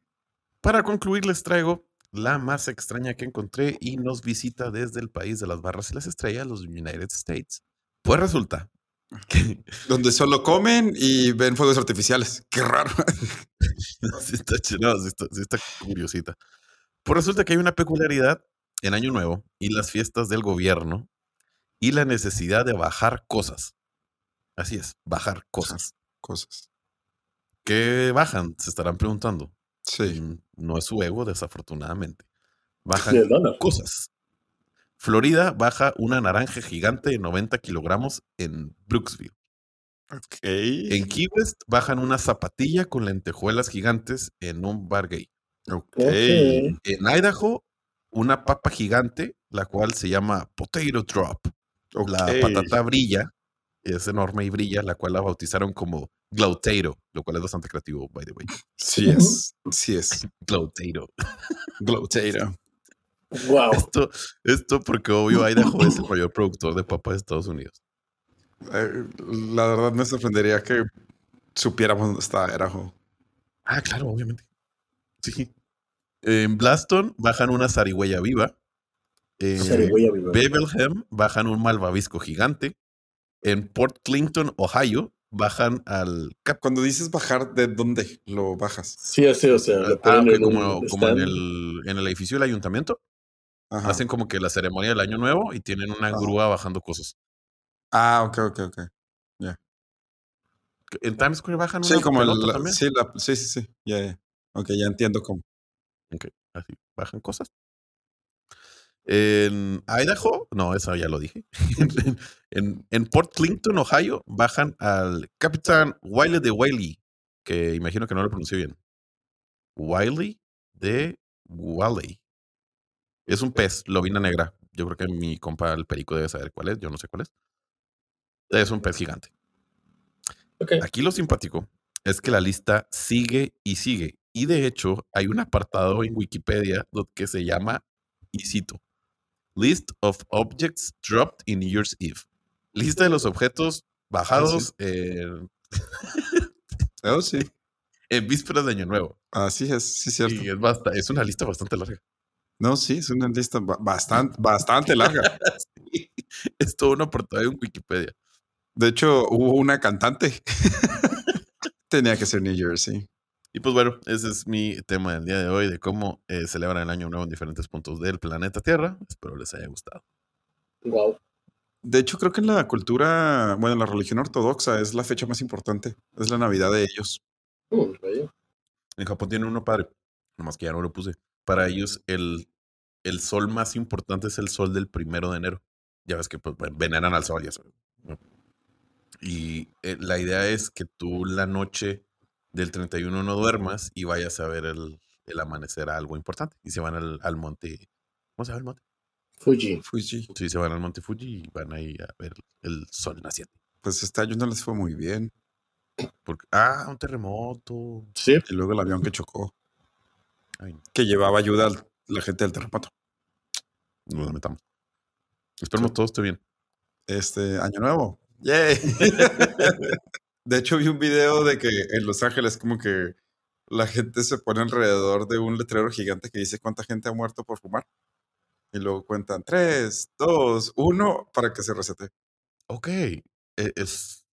Para concluir, les traigo la más extraña que encontré y nos visita desde el país de las barras y las estrellas, los United States. Pues resulta que Donde solo comen y ven fuegos artificiales. Qué raro. <laughs> sí está, no, sí está- sí está curiosita. Pues resulta que hay una peculiaridad en Año Nuevo y las fiestas del gobierno y la necesidad de bajar cosas. Así es, bajar cosas. Cosas. ¿Qué bajan? Se estarán preguntando. Sí. No es su ego, desafortunadamente. <laughs> Bajan cosas. Florida baja una naranja gigante de 90 kilogramos en Brooksville. Ok. En Key West bajan una zapatilla con lentejuelas gigantes en un bar gay. Ok. Ok. En Idaho, una papa gigante, la cual se llama Potato Drop. La patata brilla, es enorme y brilla, la cual la bautizaron como Glotato, lo cual es bastante creativo, by the way. Sí es. Sí es. Glotato. Glotato. Wow. Esto, esto porque obvio Idaho es el mayor productor de papas de Estados Unidos. Eh, la verdad me sorprendería que supiéramos dónde está Idaho. Ah, claro, obviamente. Sí. En Blaston bajan una zarigüeya viva. En Zarigüeya viva. Bebelhem bajan un malvavisco gigante. En Port Clinton, Ohio, bajan al Cap. Cuando dices bajar, ¿de dónde lo bajas? Sí, así, o sea, lo Ah, ponen ok, en como, como en, el, en el edificio del ayuntamiento. Ajá. Hacen como que la ceremonia del año nuevo y tienen una Ajá. grúa bajando cosas. Ah, ok, ok, ok. En Times Square bajan Sí, una como el, pelota la- también. sí, la- sí, sí, sí. Ya, ya. Ok, ya entiendo cómo. Ok, así, bajan cosas. En Idaho, no, eso ya lo dije. <laughs> en, en- en Port Clinton, Ohio, bajan al Capitán Wiley de Wiley, que imagino que no lo pronuncié bien. Wiley de Wiley. Es un pez, lobina negra. Yo creo que mi compa el perico debe saber cuál es, yo no sé cuál es. Es un pez gigante. Aquí lo simpático es que la lista sigue y sigue. Y de hecho, hay un apartado en Wikipedia que se llama, y cito, List of Objects Dropped in New Year's Eve. Lista de los objetos bajados en, Oh, sí. <laughs> en vísperas de Año Nuevo. Así es, sí, cierto. Y es, basta- es una lista bastante larga. No, sí, es una lista ba- bastante, bastante larga. <laughs> Es todo un apartado en Wikipedia. De hecho, hubo una cantante. <laughs> Tenía que ser New Jersey. Y pues bueno, ese es mi tema del día de hoy, de cómo eh, celebran el Año Nuevo en diferentes puntos del planeta Tierra. Espero les haya gustado. Wow. De hecho, creo que en la cultura, bueno, en la religión ortodoxa es la fecha más importante. Es la Navidad de ellos. Vaya. En Japón tiene uno padre, nomás que ya no lo puse. Para ellos, el, el sol más importante es el sol del primero de enero. Ya ves que pues, ven- veneran al sol, ya sabes. Y eh, la idea es que tú la noche del 31 no duermas y vayas a ver el, el amanecer a algo importante. Y se van al, al monte. ¿Cómo se llama el monte? Fuji. Fuji. Sí, se van al monte Fuji y van ahí a ver el sol naciente. Pues este año no les fue muy bien. Porque, ah, un terremoto. Sí. Y luego el avión que chocó, Ay, que llevaba ayuda a la gente del terremoto. no lo lamentamos. Esperemos todo esté bien. Este año nuevo. ¡Yay! <laughs> <laughs> de hecho, vi un video de que en Los Ángeles, como que la gente se pone alrededor de un letrero gigante que dice cuánta gente ha muerto por fumar. Y luego cuentan tres, dos, uno para que se resete. Ok. e- Es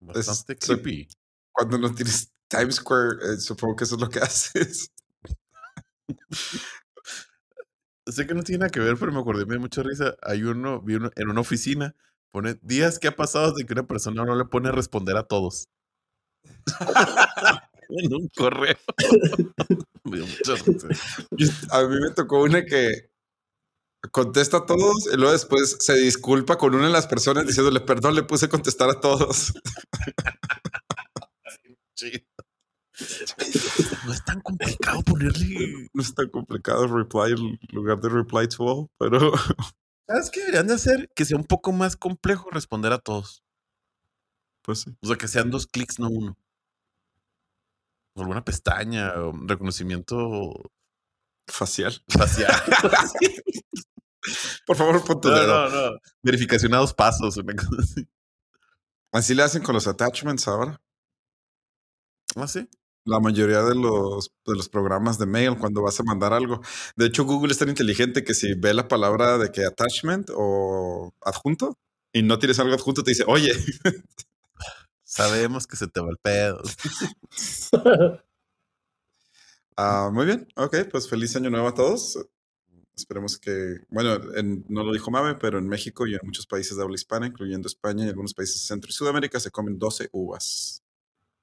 bastante so- creepy. Cuando no tienes Times Square, eh, supongo que eso es lo que <laughs> haces. Sé que no tiene nada que ver, pero me acordé, me dio mucha risa. Hay uno, vi uno en una oficina, pone días que ha pasado de que una persona no le pone a responder a todos. <laughs> <laughs> en un correo. <laughs> A mí me tocó una que contesta a todos y luego después se disculpa con una de las personas diciéndole perdón, le puse a contestar a todos. No es tan complicado ponerle. No es tan complicado reply en lugar de reply to all, pero ¿Sabes qué deberían de hacer? Que sea un poco más complejo responder a todos. pues sí. O sea, que sean dos clics, no uno. O alguna pestaña, o un reconocimiento Facial. facial. <laughs> Por favor, pon tu No, no, no. Verificación a dos pasos, una cosa así. Así le hacen con los attachments ahora. ¿Ah, sí? La mayoría de los, de los programas de mail cuando vas a mandar algo. De hecho, Google es tan inteligente que si ve la palabra de que attachment o adjunto y no tienes algo adjunto, te dice, oye, Sabemos que se te va el pedo. <laughs> Ah, muy bien, ok, pues feliz año nuevo a todos. Esperemos que, bueno, en- no lo dijo Mame, pero en México y en muchos países de habla hispana, incluyendo España y algunos países de Centro y Sudamérica, se comen 12 uvas.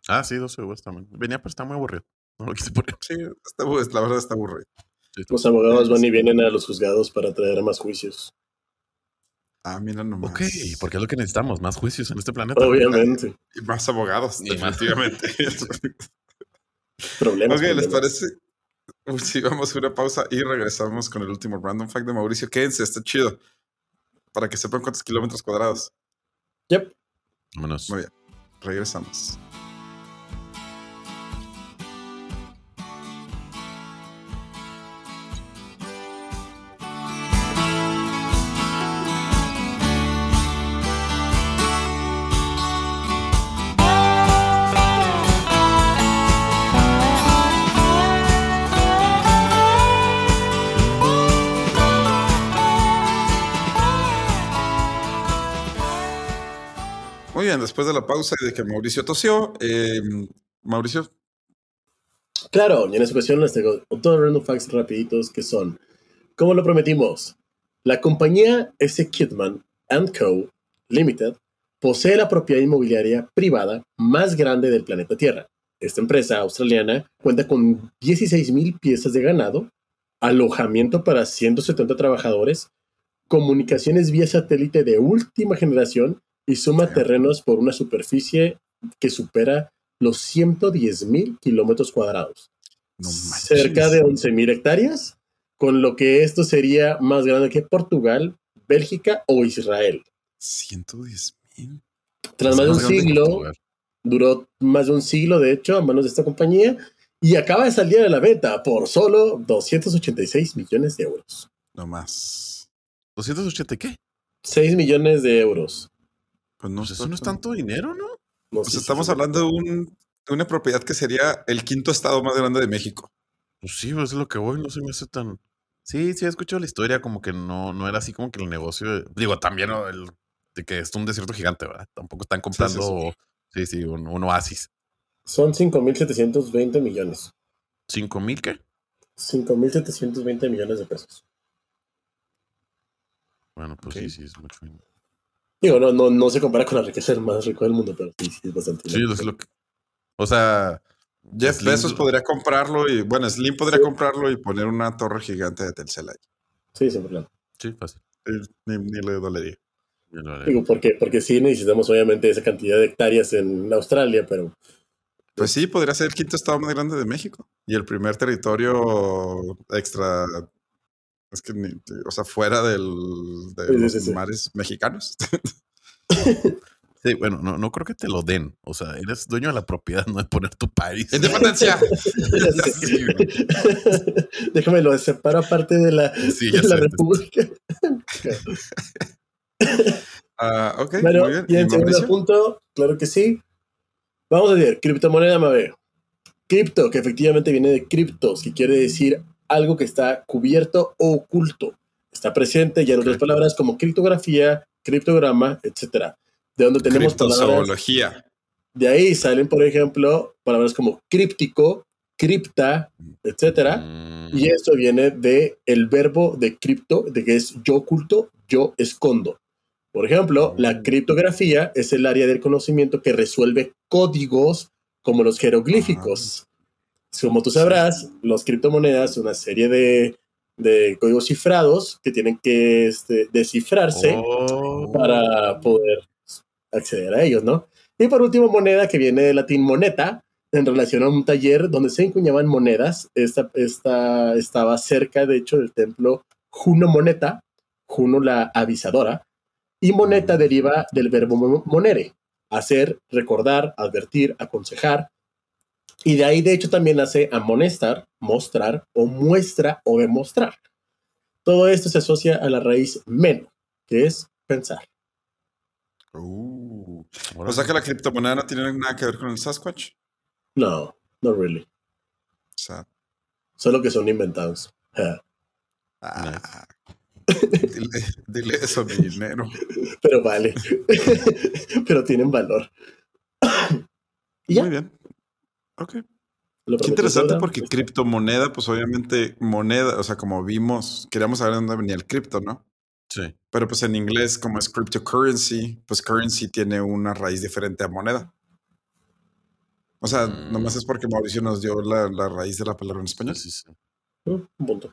Ah, sí, 12 uvas también. Venía, pero está muy aburrido. No lo quise poner. Sí, está la verdad está aburrido. Sí, está- Los abogados van y vienen a los juzgados para traer más juicios. Ah, mira nomás. Ok, porque es lo que necesitamos, más juicios en este planeta. Obviamente. Y más abogados, Y más. definitivamente. <laughs> Problemas. ok, ¿les parece? Sí, vamos a una pausa y regresamos con el último random fact de Mauricio. Quédense, está chido. Para que sepan cuántos kilómetros cuadrados. Yep. Vámonos. Muy bien, regresamos. Después de la pausa y de que Mauricio tosió, eh, Mauricio, Claro, y en esta ocasión les tengo otros random facts rapiditos que son, como lo prometimos, la compañía S. Kidman Co. Limited posee la propiedad inmobiliaria privada más grande del planeta Tierra. Esta empresa australiana cuenta con 16.000 piezas de ganado, alojamiento para 170 trabajadores, comunicaciones vía satélite de última generación y suma terrenos por una superficie que supera los 110.000 kilómetros cuadrados no cerca de 11.000 hectáreas, con lo que esto sería más grande que Portugal, Bélgica o Israel. 110 mil. Tras más de un siglo, duró más de un siglo, de hecho, a manos de esta compañía, y acaba de salir a la venta por solo 286 millones de euros. No más. ¿280 qué? 6 millones de euros. Pues no, Pues eso no es tanto dinero, ¿no? No Pues estamos hablando de, un- de una propiedad que sería el quinto estado más grande de México. Pues sí, pues es lo que voy, no se me hace tan. Sí, sí, he escuchado la historia, como que no, no era así como que el negocio. de- Digo, también el, de que es un desierto gigante, ¿verdad? Tampoco están comprando. Sí, sí, un, un oasis. Son 5.720 millones. ¿Cinco mil qué? 5.720 millones de pesos. Bueno, pues sí, sí, es mucho. Digo, no, no, no se compara con la riqueza del más rico del mundo, pero sí, sí es bastante. Sí, es lo que. O sea. Jeff Slim- Bezos podría comprarlo y, bueno, Slim podría Sí. comprarlo y poner una torre gigante de Telcel ahí. Sí, sin problema. Sí, fácil. Ni, ni le dolería. Digo, porque, porque sí necesitamos obviamente esa cantidad de hectáreas en Australia, pero Pues sí, podría ser el quinto estado más grande de México y el primer territorio extra, es que, ni- o sea, fuera del, de Sí, los sí, sí. mares mexicanos. <laughs> Sí, bueno, no, no creo que te lo den. O sea, eres dueño de la propiedad, no de poner tu país. Independencia. <laughs> Sí, <laughs> déjame lo separo aparte de la, Sí, de la sé. República. Ah, ok, Bueno, muy bien. y en ¿Y segundo Mauricio? punto, claro que sí. Vamos a ver, criptomoneda Mabe. Cripto, que efectivamente viene de criptos, que quiere decir algo que está cubierto o oculto. Está presente ya en otras palabras como criptografía, criptograma, etcétera. De donde tenemos palabras. De ahí salen, por ejemplo, palabras como críptico, cripta, etcétera. Mm, Y esto viene de el verbo de cripto, de que es yo oculto, yo escondo. Por ejemplo, la criptografía es el área del conocimiento que resuelve códigos como los jeroglíficos. Como tú sabrás, los criptomonedas son una serie de, de códigos cifrados que tienen que este, descifrarse oh, para poder acceder a ellos, ¿no? Y por último, moneda que viene del latín moneta, en relación a un taller donde se encuñaban monedas. Esta, esta estaba cerca, de hecho, del templo Juno Moneta, Juno la avisadora, y moneta deriva del verbo mo- monere, hacer, recordar, advertir, aconsejar. Y de ahí, de hecho, también nace amonestar, mostrar, o muestra o demostrar. Todo esto se asocia a la raíz meno, que es pensar. Uh, o sea que la criptomoneda no tiene nada que ver con el Sasquatch. No, no really. Solo que son inventados. Ah, <laughs> <laughs> dile, dile eso a mi dinero. Pero vale. <laughs> Pero tienen valor. y ya. Muy bien. Ok. Qué interesante deuda, porque criptomoneda, pues obviamente moneda, o sea, como vimos, queríamos saber de dónde venía el cripto, ¿no? Sí. Pero pues en inglés, como es cryptocurrency, pues currency tiene una raíz diferente a moneda. O sea, Mm. nomás es porque Mauricio nos dio la, la raíz de la palabra en español. Sí, sí. ¿no? Un punto.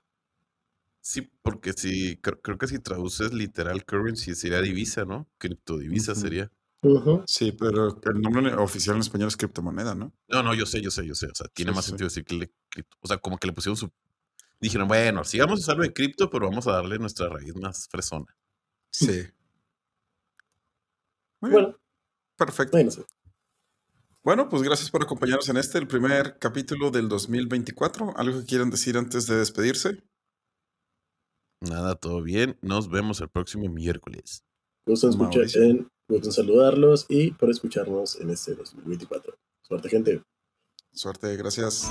Sí, porque si creo, creo que si traduces literal currency sería divisa, ¿no? Criptodivisa sería. Sí, pero el nombre oficial en español es criptomoneda, ¿no? No, no, yo sé, yo sé, yo sé. O sea, tiene Sí, más sí. sentido decir que le cripto. O sea, como que le pusieron su. Dijeron, bueno, sí vamos a usarlo de cripto, pero vamos a darle nuestra raíz más fresona. Sí. Muy bien, Bueno, perfecto. bueno, pues gracias por acompañarnos en este, el primer capítulo del 2024. ¿Algo que quieran decir antes de despedirse? Nada, todo bien. Nos vemos el próximo miércoles. Mauricio. en, gusto en saludarlos y por escucharnos en este 2024. Suerte, gente. Suerte, gracias.